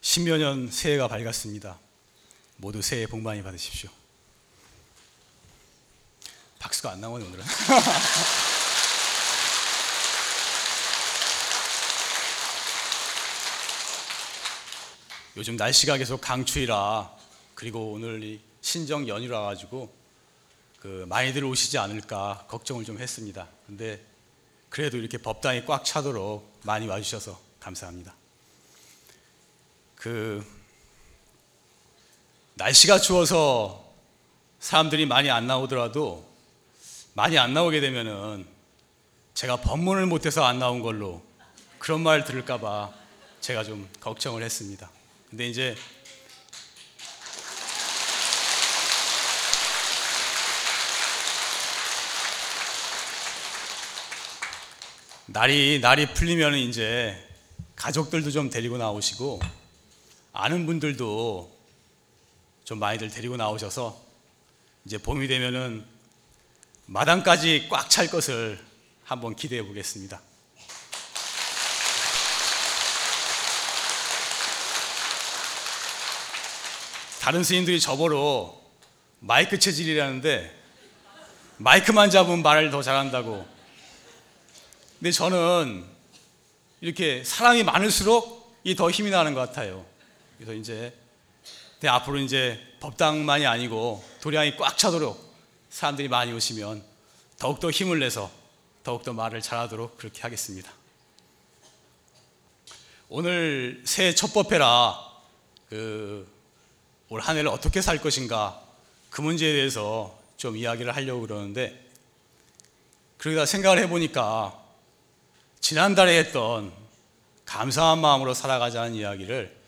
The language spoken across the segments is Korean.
십여 년 새해가 밝았습니다. 모두 새해 복 많이 받으십시오. 박수가 안 나오네 오늘은. 요즘 날씨가 계속 강추위라 그리고 오늘 이 신정 연휴라 가지고 그 많이들 오시지 않을까 걱정을 좀 했습니다. 근데 그래도 이렇게 법당이 꽉 차도록 많이 와주셔서 감사합니다. 그 날씨가 추워서 사람들이 많이 안 나오더라도 많이 안 나오게 되면은 제가 법문을 못해서 안 나온 걸로 그런 말 들을까봐 제가 좀 걱정을 했습니다. 근데 이제 날이 날이 풀리면 이제 가족들도 좀 데리고 나오시고 아는 분들도 좀 많이들 데리고 나오셔서 이제 봄이 되면은 마당까지 꽉 찰 것을 한번 기대해 보겠습니다. 다른 스님들이 저보러 마이크 체질이라는데 마이크만 잡으면 말을 더 잘한다고. 근데 저는 이렇게 사람이 많을수록 이 더 힘이 나는 것 같아요. 그래서 이제 앞으로 이제 법당만이 아니고 도량이 꽉 차도록 사람들이 많이 오시면 더욱더 힘을 내서 더욱더 말을 잘하도록 그렇게 하겠습니다. 오늘 새해 첫 법회라 그 올 한 해를 어떻게 살 것인가 그 문제에 대해서 좀 이야기를 하려고 그러는데 그러다 생각을 해보니까 지난달에 했던 감사한 마음으로 살아가자는 이야기를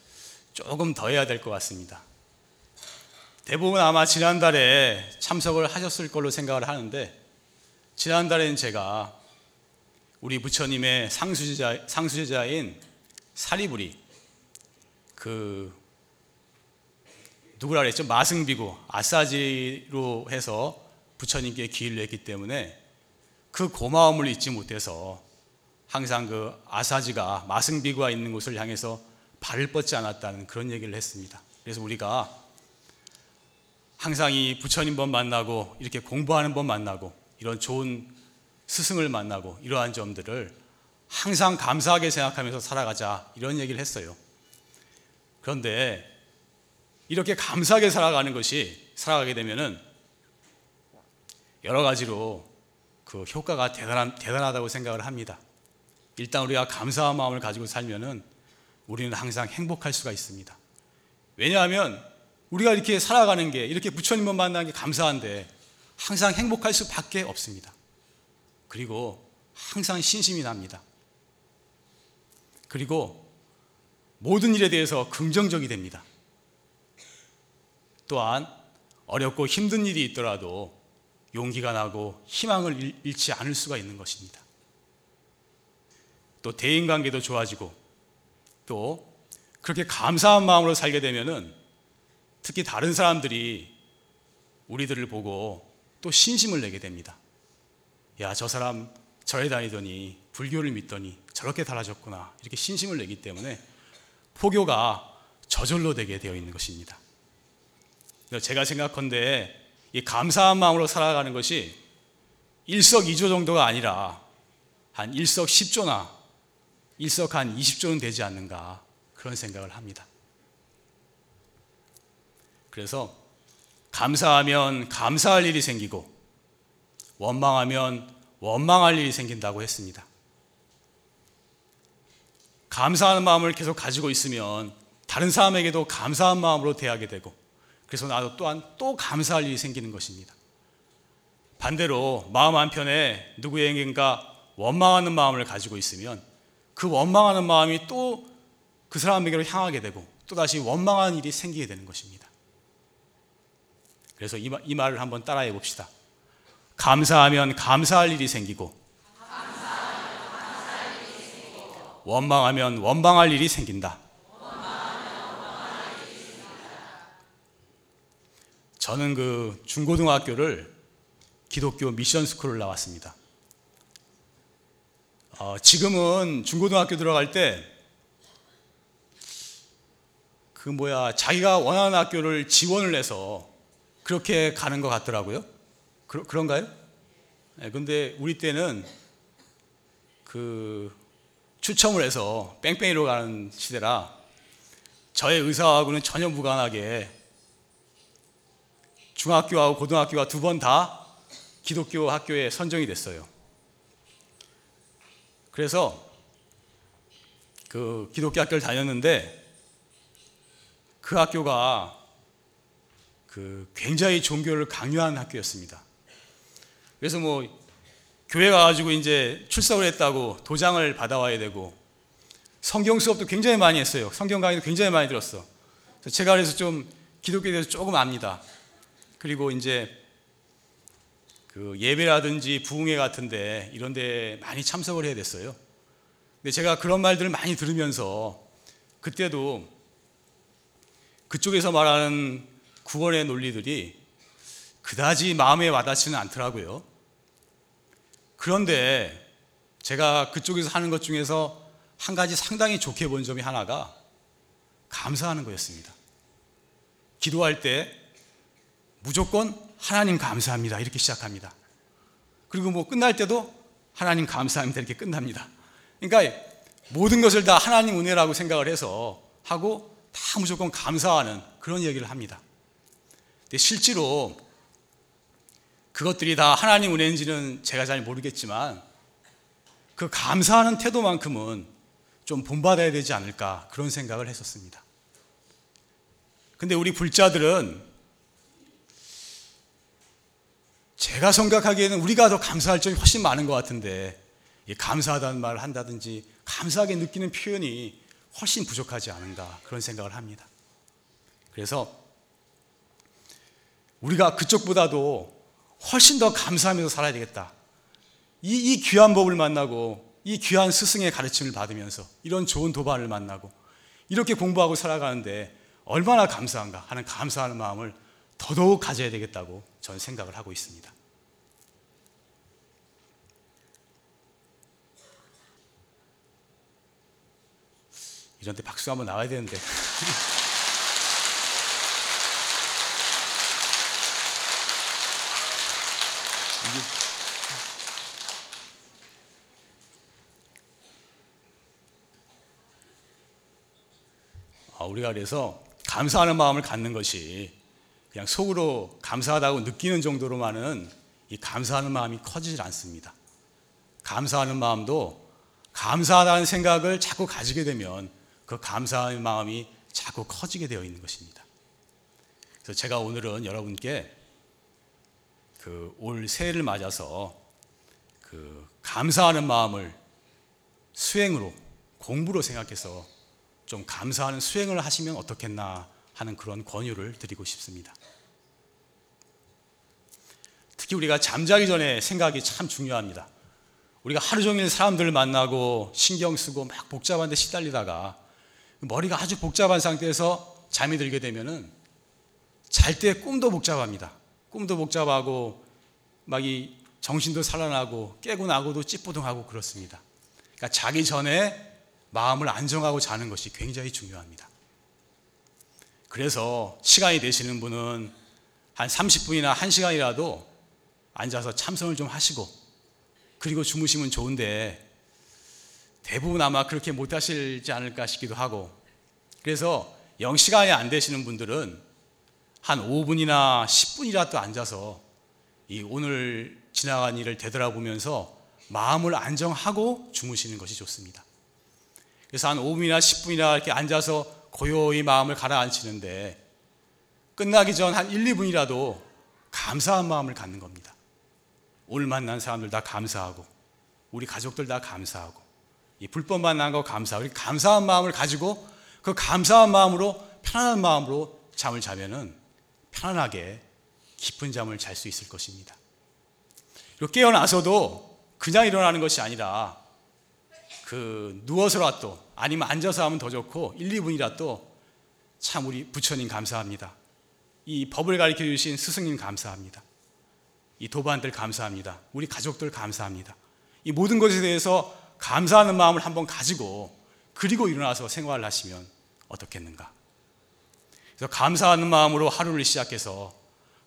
조금 더 해야 될 것 같습니다. 대부분 아마 지난달에 참석을 하셨을 걸로 생각을 하는데 지난달에는 제가 우리 부처님의 상수제자, 상수제자인 사리부리 그 누구라 그랬죠? 마승비구 아싸지로 해서 부처님께 기일을 했기 때문에 그 고마움을 잊지 못해서 항상 그 아사지가 마승비구가 있는 곳을 향해서 발을 뻗지 않았다는 그런 얘기를 했습니다. 그래서 우리가 항상 이 부처님 번 만나고 이렇게 공부하는 번 만나고 이런 좋은 스승을 만나고 이러한 점들을 항상 감사하게 생각하면서 살아가자 이런 얘기를 했어요. 그런데 이렇게 감사하게 살아가는 것이 살아가게 되면은 여러 가지로 그 효과가 대단한, 대단하다고 생각을 합니다. 일단 우리가 감사한 마음을 가지고 살면은 우리는 항상 행복할 수가 있습니다. 왜냐하면 우리가 이렇게 살아가는 게 이렇게 부처님을 만나는 게 감사한데 항상 행복할 수밖에 없습니다. 그리고 항상 신심이 납니다. 그리고 모든 일에 대해서 긍정적이 됩니다. 또한 어렵고 힘든 일이 있더라도 용기가 나고 희망을 잃지 않을 수가 있는 것입니다. 또 대인 관계도 좋아지고 또 그렇게 감사한 마음으로 살게 되면은 특히 다른 사람들이 우리들을 보고 또 신심을 내게 됩니다. 야, 저 사람 절에 다니더니 불교를 믿더니 저렇게 달라졌구나. 이렇게 신심을 내기 때문에 포교가 저절로 되게 되어 있는 것입니다. 제가 생각컨대 이 감사한 마음으로 살아가는 것이 일석이조 정도가 아니라 한 일석 십조나 일석 한 20조는 되지 않는가 그런 생각을 합니다. 그래서 감사하면 감사할 일이 생기고 원망하면 원망할 일이 생긴다고 했습니다. 감사하는 마음을 계속 가지고 있으면 다른 사람에게도 감사한 마음으로 대하게 되고 그래서 나도 또한 또 감사할 일이 생기는 것입니다. 반대로 마음 한편에 누구에게인가 원망하는 마음을 가지고 있으면 그 원망하는 마음이 또 그 사람에게로 향하게 되고 또다시 원망하는 일이 생기게 되는 것입니다. 그래서 이, 말, 이 말을 한번 따라해 봅시다. 감사하면 감사할 일이 생기고, 원망하면 원망할 일이 생긴다. 저는 그 중고등학교를 기독교 미션 스쿨을 나왔습니다. 어, 지금은 중고등학교 들어갈 때 그 뭐야 자기가 원하는 학교를 지원을 해서 그렇게 가는 것 같더라고요. 그, 그런가요? 네, 근데 우리 때는 그 추첨을 해서 뺑뺑이로 가는 시대라 저의 의사하고는 전혀 무관하게 중학교하고 고등학교가 두 번 다 기독교 학교에 선정이 됐어요. 그래서 그 기독교 학교를 다녔는데 그 학교가 그 굉장히 종교를 강요하는 학교였습니다. 그래서 뭐 교회 가가지고 이제 출석을 했다고 도장을 받아와야 되고 성경 수업도 굉장히 많이 했어요. 성경 강의도 굉장히 많이 들었어. 제가 그래서 좀 기독교에 대해서 조금 압니다. 그리고 이제 그 예배라든지 부흥회 같은데 이런 데 많이 참석을 해야 됐어요. 근데 제가 그런 말들을 많이 들으면서 그때도 그쪽에서 말하는 구원의 논리들이 그다지 마음에 와닿지는 않더라고요. 그런데 제가 그쪽에서 하는 것 중에서 한 가지 상당히 좋게 본 점이 하나가 감사하는 거였습니다. 기도할 때 무조건 하나님 감사합니다. 이렇게 시작합니다. 그리고 뭐 끝날 때도 하나님 감사합니다. 이렇게 끝납니다. 그러니까 모든 것을 다 하나님 은혜라고 생각을 해서 하고 다 무조건 감사하는 그런 얘기를 합니다. 근데 실제로 그것들이 다 하나님 은혜인지는 제가 잘 모르겠지만 그 감사하는 태도만큼은 좀 본받아야 되지 않을까 그런 생각을 했었습니다. 근데 우리 불자들은 제가 생각하기에는 우리가 더 감사할 점이 훨씬 많은 것 같은데 감사하다는 말을 한다든지 감사하게 느끼는 표현이 훨씬 부족하지 않은가 그런 생각을 합니다. 그래서 우리가 그쪽보다도 훨씬 더 감사하면서 살아야 되겠다. 이, 이 귀한 법을 만나고 이 귀한 스승의 가르침을 받으면서 이런 좋은 도반을 만나고 이렇게 공부하고 살아가는데 얼마나 감사한가 하는 감사하는 마음을 더더욱 가져야 되겠다고 저는 생각을 하고 있습니다. 이런 데 박수 한번 나와야 되는데. 아, 우리가 그래서 감사하는 마음을 갖는 것이 그냥 속으로 감사하다고 느끼는 정도로만은 이 감사하는 마음이 커지질 않습니다. 감사하는 마음도 감사하다는 생각을 자꾸 가지게 되면 그 감사의 마음이 자꾸 커지게 되어 있는 것입니다. 그래서 제가 오늘은 여러분께 그 올 새해를 맞아서 그 감사하는 마음을 수행으로 공부로 생각해서 좀 감사하는 수행을 하시면 어떻겠나 하는 그런 권유를 드리고 싶습니다. 특히 우리가 잠자기 전에 생각이 참 중요합니다. 우리가 하루 종일 사람들을 만나고 신경 쓰고 막 복잡한 데 시달리다가 머리가 아주 복잡한 상태에서 잠이 들게 되면은 잘 때 꿈도 복잡합니다. 꿈도 복잡하고 막 이 정신도 살아나고 깨고 나고도 찌뿌둥하고 그렇습니다. 그러니까 자기 전에 마음을 안정하고 자는 것이 굉장히 중요합니다. 그래서 시간이 되시는 분은 한 30분이나 1시간이라도 앉아서 참선을 좀 하시고 그리고 주무시면 좋은데 대부분 아마 그렇게 못 하실지 않을까 싶기도 하고 그래서 영 시간이 안 되시는 분들은 한 5분이나 10분이라도 앉아서 이 오늘 지나간 일을 되돌아보면서 마음을 안정하고 주무시는 것이 좋습니다. 그래서 한 5분이나 10분이나 이렇게 앉아서 고요히 마음을 가라앉히는데 끝나기 전 한 1, 2분이라도 감사한 마음을 갖는 겁니다. 오늘 만난 사람들 다 감사하고 우리 가족들 다 감사하고 이 불법 만난 거 감사하고 감사한 마음을 가지고 그 감사한 마음으로 편안한 마음으로 잠을 자면은 편안하게 깊은 잠을 잘 수 있을 것입니다. 그리고 깨어나서도 그냥 일어나는 것이 아니라 그 누워서라도 아니면 앉아서 하면 더 좋고 1, 2분이라도 참 우리 부처님 감사합니다. 이 법을 가르쳐 주신 스승님 감사합니다. 이 도반들 감사합니다. 우리 가족들 감사합니다. 이 모든 것에 대해서 감사하는 마음을 한번 가지고 그리고 일어나서 생활을 하시면 어떻겠는가? 그래서 감사하는 마음으로 하루를 시작해서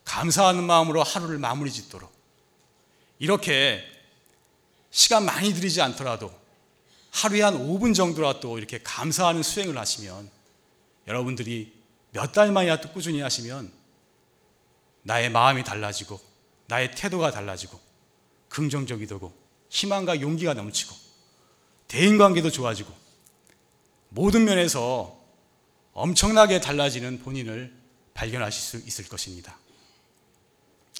감사하는 마음으로 하루를 마무리 짓도록 이렇게 시간 많이 들이지 않더라도 하루에 한 5분 정도라도 이렇게 감사하는 수행을 하시면 여러분들이 몇 달만이라도 꾸준히 하시면 나의 마음이 달라지고 나의 태도가 달라지고 긍정적이 되고 희망과 용기가 넘치고 대인관계도 좋아지고 모든 면에서 엄청나게 달라지는 본인을 발견하실 수 있을 것입니다.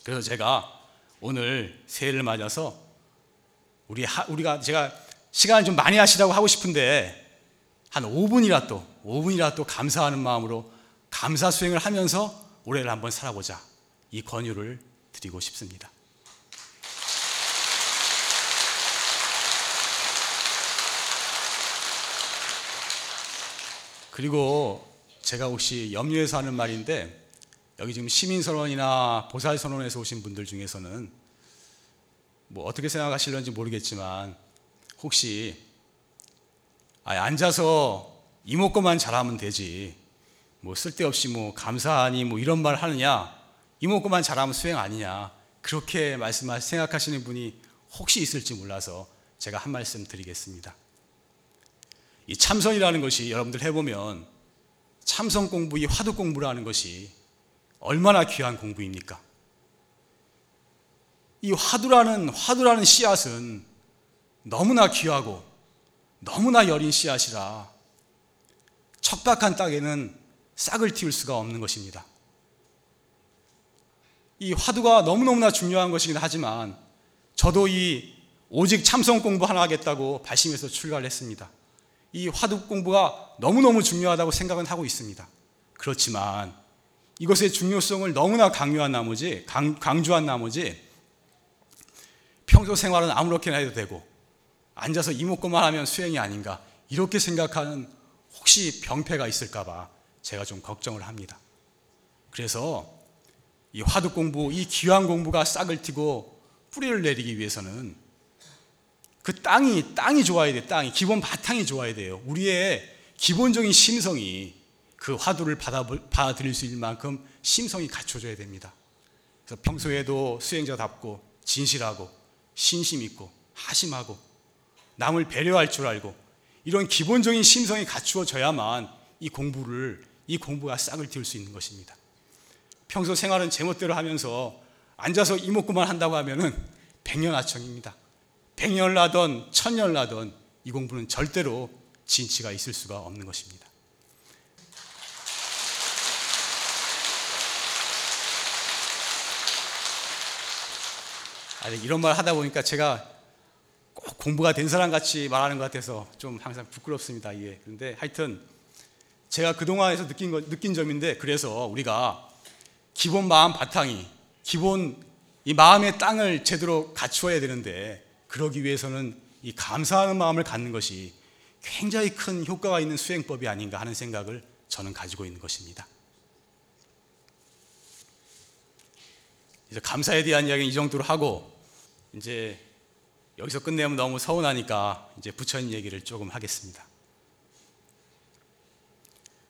그래서 제가 오늘 새해를 맞아서 우리 하, 우리가 제가 시간을 좀 많이 하시라고 하고 싶은데 한 5분이라도 5분이라도 감사하는 마음으로 감사 수행을 하면서 올해를 한번 살아보자 이 권유를 드리고 싶습니다. 그리고 제가 혹시 염려해서 하는 말인데 여기 지금 시민선언이나 보살선언에서 오신 분들 중에서는 뭐 어떻게 생각하실런지 모르겠지만 혹시 아, 앉아서 이목구만 잘하면 되지 뭐 쓸데없이 뭐 감사하니 뭐 이런 말 하느냐 이목구만 잘하면 수행 아니냐 그렇게 말씀하 생각하시는 분이 혹시 있을지 몰라서 제가 한 말씀 드리겠습니다. 이 참선이라는 것이 여러분들 해보면 참선 공부, 이 화두 공부라는 것이 얼마나 귀한 공부입니까? 이 화두라는, 화두라는 씨앗은 너무나 귀하고 너무나 여린 씨앗이라 척박한 땅에는 싹을 틔울 수가 없는 것입니다. 이 화두가 너무너무나 중요한 것이긴 하지만 저도 이 오직 참선 공부 하나 하겠다고 발심해서 출가를 했습니다. 이 화두 공부가 너무너무 중요하다고 생각은 하고 있습니다. 그렇지만 이것의 중요성을 너무나 강요한 나머지, 강, 강조한 나머지 평소 생활은 아무렇게나 해도 되고 앉아서 이목구만 하면 수행이 아닌가 이렇게 생각하는 혹시 병폐가 있을까봐 제가 좀 걱정을 합니다. 그래서 이 화두 공부, 이 귀한 공부가 싹을 튀고 뿌리를 내리기 위해서는 그 땅이 땅이 좋아야 돼. 땅이 기본 바탕이 좋아야 돼요. 우리의 기본적인 심성이 그 화두를 받아 받아들일 수 있는 만큼 심성이 갖춰져야 됩니다. 그래서 평소에도 수행자답고 진실하고 신심 있고 하심하고 남을 배려할 줄 알고 이런 기본적인 심성이 갖추어져야만 이 공부를 이 공부가 싹을 틔울 수 있는 것입니다. 평소 생활은 제멋대로 하면서 앉아서 이목구만 한다고 하면은 백년아청입니다. 백년 나던 천년 나던 이 공부는 절대로 진치가 있을 수가 없는 것입니다. 아니 이런 말 하다 보니까 제가 꼭 공부가 된 사람 같이 말하는 것 같아서 좀 항상 부끄럽습니다. 예. 그런데 하여튼 제가 그동안에서 느낀 거, 느낀 점인데 그래서 우리가 기본 마음 바탕이 기본 이 마음의 땅을 제대로 갖추어야 되는데 그러기 위해서는 이 감사하는 마음을 갖는 것이 굉장히 큰 효과가 있는 수행법이 아닌가 하는 생각을 저는 가지고 있는 것입니다. 이제 감사에 대한 이야기는 이 정도로 하고 이제 여기서 끝내면 너무 서운하니까 이제 부처님 얘기를 조금 하겠습니다.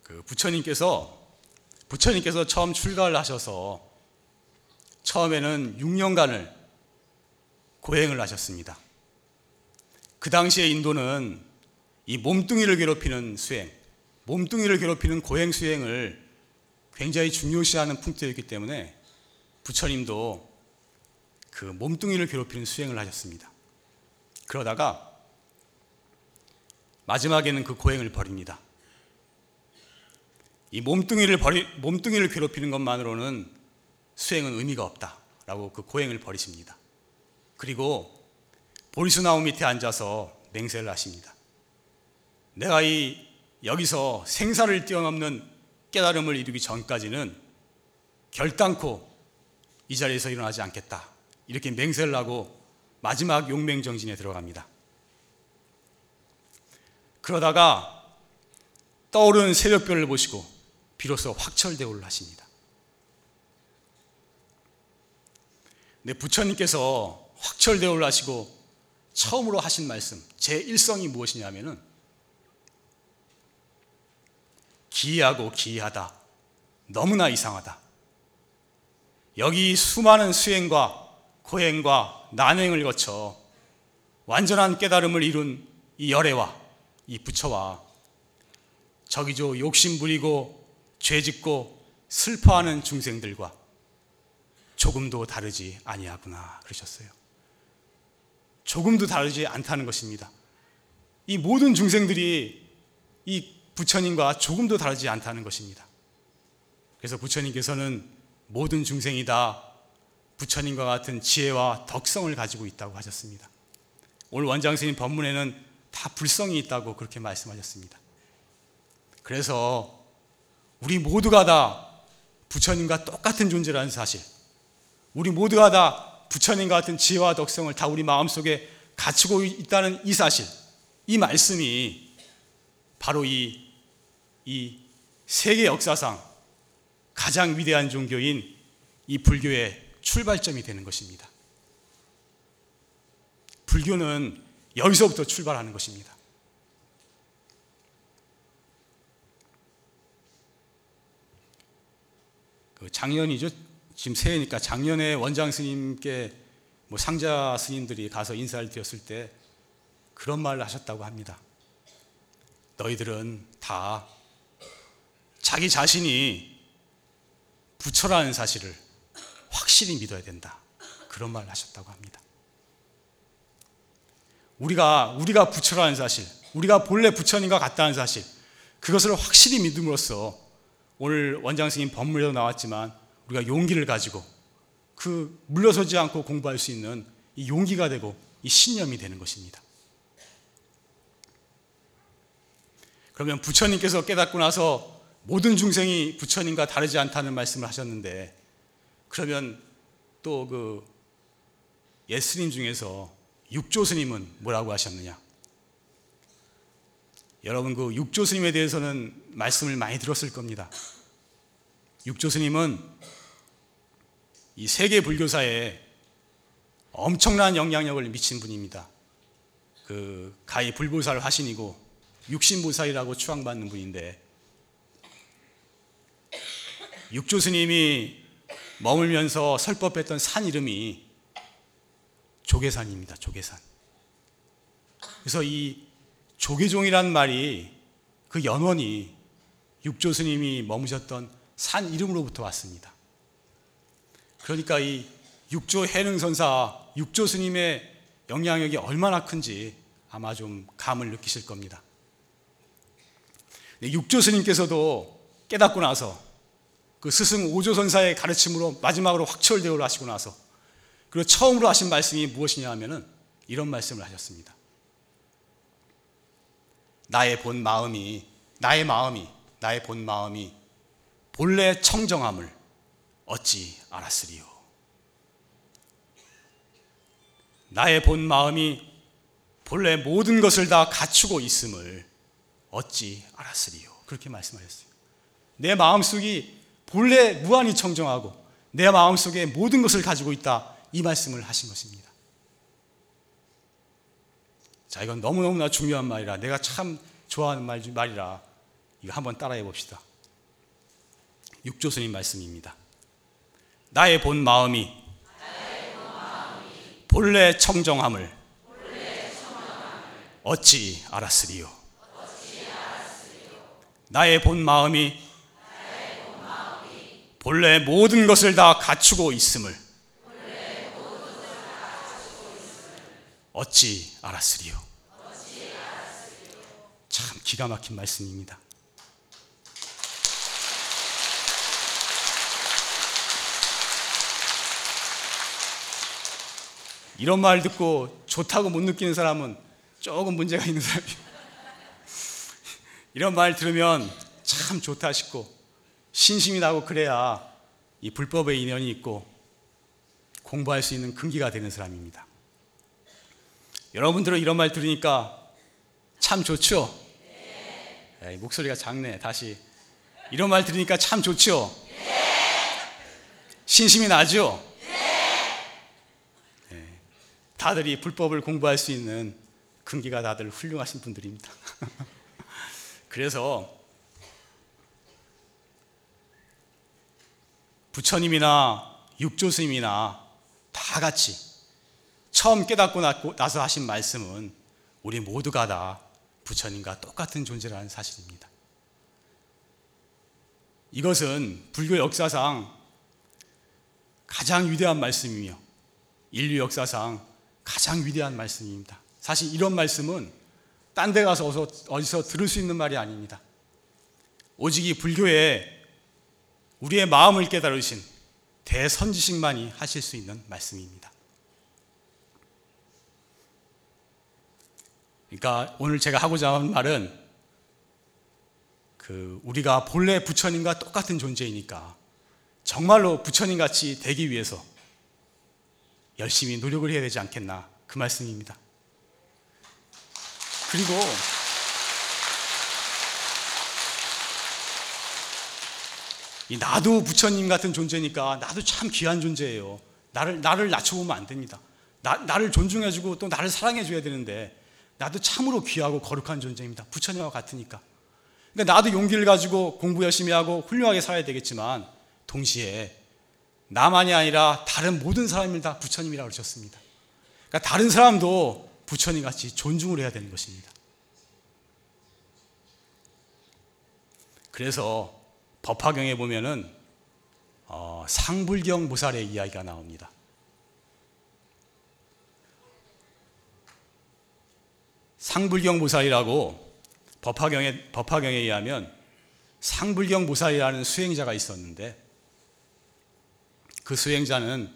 그 부처님께서 부처님께서 처음 출가를 하셔서 처음에는 6년간을 고행을 하셨습니다. 그 당시에 인도는 이 몸뚱이를 괴롭히는 수행, 몸뚱이를 괴롭히는 고행 수행을 굉장히 중요시하는 풍토였기 때문에 부처님도 그 몸뚱이를 괴롭히는 수행을 하셨습니다. 그러다가 마지막에는 그 고행을 버립니다. 이 몸뚱이를 버리, 몸뚱이를 괴롭히는 것만으로는 수행은 의미가 없다라고 그 고행을 버리십니다. 그리고 보리수나무 밑에 앉아서 맹세를 하십니다. 내가 이 여기서 생사를 뛰어넘는 깨달음을 이루기 전까지는 결단코 이 자리에서 일어나지 않겠다. 이렇게 맹세를 하고 마지막 용맹정진에 들어갑니다. 그러다가 떠오르는 새벽별을 보시고 비로소 확철대오를 하십니다. 네, 부처님께서 확철대오를 하시고 처음으로 하신 말씀, 제 일성이 무엇이냐면은 기이하고 기이하다. 너무나 이상하다. 여기 수많은 수행과 고행과 난행을 거쳐 완전한 깨달음을 이룬 이 열애와 이 부처와 저기저 욕심 부리고 죄 짓고 슬퍼하는 중생들과 조금도 다르지 아니하구나 그러셨어요. 조금도 다르지 않다는 것입니다. 이 모든 중생들이 이 부처님과 조금도 다르지 않다는 것입니다. 그래서 부처님께서는 모든 중생이 다 부처님과 같은 지혜와 덕성을 가지고 있다고 하셨습니다. 오늘 원장 스님 법문에는 다 불성이 있다고 그렇게 말씀하셨습니다. 그래서 우리 모두가 다 부처님과 똑같은 존재라는 사실, 우리 모두가 다 부처님과 같은 지혜와 덕성을 다 우리 마음속에 갖추고 있다는 이 사실, 이 말씀이 바로 이, 이 세계 역사상 가장 위대한 종교인 이 불교의 출발점이 되는 것입니다. 불교는 여기서부터 출발하는 것입니다. 그 작년이죠. 지금 새해니까 작년에 원장 스님께 뭐 상자 스님들이 가서 인사를 드렸을 때 그런 말을 하셨다고 합니다. 너희들은 다 자기 자신이 부처라는 사실을 확실히 믿어야 된다. 그런 말을 하셨다고 합니다. 우리가 우리가 부처라는 사실, 우리가 본래 부처님과 같다는 사실, 그것을 확실히 믿음으로써 오늘 원장 스님 법문에도 나왔지만 우리가 용기를 가지고 그 물러서지 않고 공부할 수 있는 이 용기가 되고 이 신념이 되는 것입니다. 그러면 부처님께서 깨닫고 나서 모든 중생이 부처님과 다르지 않다는 말씀을 하셨는데 그러면 또 그 예스님 중에서 육조 스님은 뭐라고 하셨느냐? 여러분 그 육조 스님에 대해서는 말씀을 많이 들었을 겁니다. 육조 스님은 이 세계 불교사에 엄청난 영향력을 미친 분입니다. 그 가히 불보살 화신이고 육신보살이라고 추앙받는 분인데 육조 스님이 머물면서 설법했던 산 이름이 조계산입니다. 조계산. 그래서 이 조계종이란 말이 그 연원이 육조 스님이 머무셨던 산 이름으로부터 왔습니다. 그러니까 이 육조 해능선사 육조 스님의 영향력이 얼마나 큰지 아마 좀 감을 느끼실 겁니다. 육조 스님께서도 깨닫고 나서 그 스승 오조 선사의 가르침으로 마지막으로 확철 대오를 하시고 나서 그리고 처음으로 하신 말씀이 무엇이냐 하면은 이런 말씀을 하셨습니다. 나의 본 마음이 나의 마음이 나의 본 마음이 본래 청정함을 어찌 알았으리요. 나의 본 마음이 본래 모든 것을 다 갖추고 있음을 어찌 알았으리요. 그렇게 말씀하셨어요. 내 마음속이 본래 무한히 청정하고 내 마음속에 모든 것을 가지고 있다. 이 말씀을 하신 것입니다. 자, 이건 너무너무나 중요한 말이라 내가 참 좋아하는 말, 말이라 이거 한번 따라해 봅시다. 육조스님 말씀입니다. 나의 본 마음이 본래 청정함을 어찌 알았으리요? 나의 본 마음이 본래 모든 것을 다 갖추고 있음을 어찌 알았으리요? 참 기가 막힌 말씀입니다. 이런 말 듣고 좋다고 못 느끼는 사람은 조금 문제가 있는 사람이에요. 이런 말 들으면 참 좋다 싶고 신심이 나고 그래야 이 불법에 인연이 있고 공부할 수 있는 근기가 되는 사람입니다. 여러분들은 이런 말 들으니까 참 좋죠? 네. 목소리가 작네. 다시. 이런 말 들으니까 참 좋죠? 신심이 나죠? 네. 다들 이 불법을 공부할 수 있는 근기가 다들 훌륭하신 분들입니다. 그래서 부처님이나 육조스님이나 다 같이 처음 깨닫고 나서 하신 말씀은 우리 모두가 다 부처님과 똑같은 존재라는 사실입니다. 이것은 불교 역사상 가장 위대한 말씀이며 인류 역사상 가장 위대한 말씀입니다. 사실 이런 말씀은 딴 데 가서 어디서, 들을 수 있는 말이 아닙니다. 오직 이 불교에 우리의 마음을 깨달으신 대선지식만이 하실 수 있는 말씀입니다. 그러니까 오늘 제가 하고자 하는 말은 그 우리가 본래 부처님과 똑같은 존재이니까 정말로 부처님 같이 되기 위해서 열심히 노력을 해야 되지 않겠나 그 말씀입니다. 그리고 나도 부처님 같은 존재니까 나도 참 귀한 존재예요. 나를 나를 낮춰보면 안 됩니다. 나, 나를 존중해주고 또 나를 사랑해줘야 되는데 나도 참으로 귀하고 거룩한 존재입니다. 부처님과 같으니까. 그러니까 나도 용기를 가지고 공부 열심히 하고 훌륭하게 살아야 되겠지만 동시에 나만이 아니라 다른 모든 사람을 다 부처님이라고 그러셨습니다. 그러니까 다른 사람도 부처님 같이 존중을 해야 되는 것입니다. 그래서 법화경에 보면은 어, 상불경 무살의 이야기가 나옵니다. 상불경 무살이라고 법화경에 법화경에 의하면 상불경 무살이라는 수행자가 있었는데 그 수행자는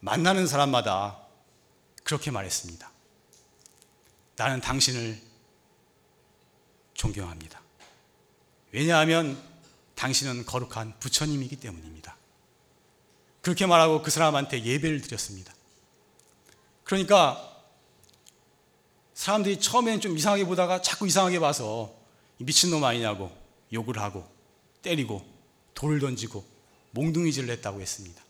만나는 사람마다 그렇게 말했습니다. 나는 당신을 존경합니다. 왜냐하면 당신은 거룩한 부처님이기 때문입니다. 그렇게 말하고 그 사람한테 예배를 드렸습니다. 그러니까 사람들이 처음에는 좀 이상하게 보다가 자꾸 이상하게 봐서 미친놈 아니냐고 욕을 하고 때리고 돌을 던지고 몽둥이질을 했다고 했습니다.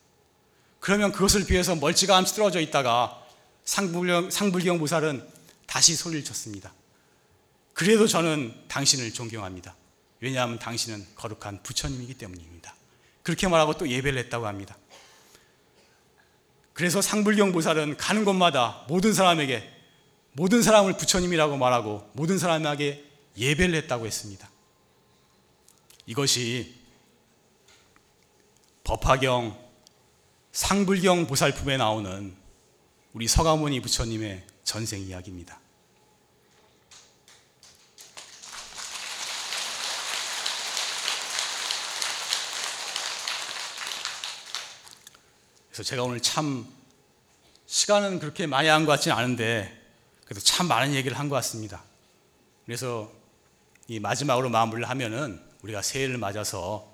그러면 그것을 비해서 멀찌감치 떨어져 있다가 상불경, 상불경 보살은 다시 소리를 쳤습니다. 그래도 저는 당신을 존경합니다. 왜냐하면 당신은 거룩한 부처님이기 때문입니다. 그렇게 말하고 또 예배를 했다고 합니다. 그래서 상불경 보살은 가는 곳마다 모든 사람에게 모든 사람을 부처님이라고 말하고 모든 사람에게 예배를 했다고 했습니다. 이것이 법화경 상불경 보살품에 나오는 우리 서가모니 부처님의 전생 이야기입니다. 그래서 제가 오늘 참 시간은 그렇게 많이 한 것 같지는 않은데 그래도 참 많은 얘기를 한 것 같습니다. 그래서 이 마지막으로 마무리를 하면은 우리가 새해를 맞아서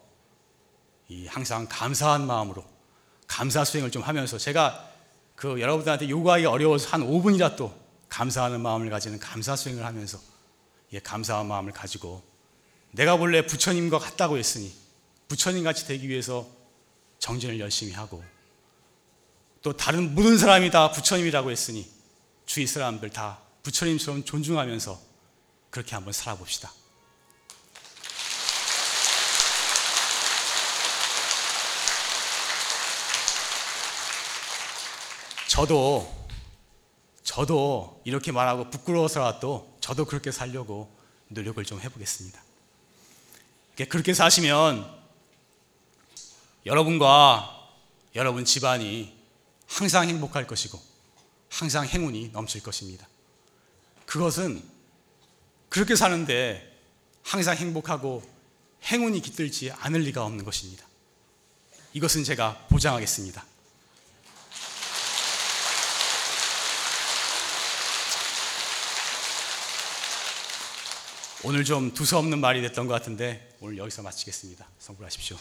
이 항상 감사한 마음으로 감사 수행을 좀 하면서 제가 그 여러분들한테 요구하기 어려워서 한 5분이라 도 감사하는 마음을 가지는 감사 수행을 하면서 예, 감사한 마음을 가지고 내가 원래 부처님과 같다고 했으니 부처님 같이 되기 위해서 정진을 열심히 하고 또 다른 모든 사람이 다 부처님이라고 했으니 주위 사람들 다 부처님처럼 존중하면서 그렇게 한번 살아봅시다. 저도 저도 이렇게 말하고 부끄러워서라도 저도 그렇게 살려고 노력을 좀 해보겠습니다. 그렇게 사시면 여러분과 여러분 집안이 항상 행복할 것이고 항상 행운이 넘칠 것입니다. 그것은 그렇게 사는데 항상 행복하고 행운이 깃들지 않을 리가 없는 것입니다. 이것은 제가 보장하겠습니다. 오늘 좀 두서없는 말이 됐던 것 같은데 오늘 여기서 마치겠습니다. 성불하십시오.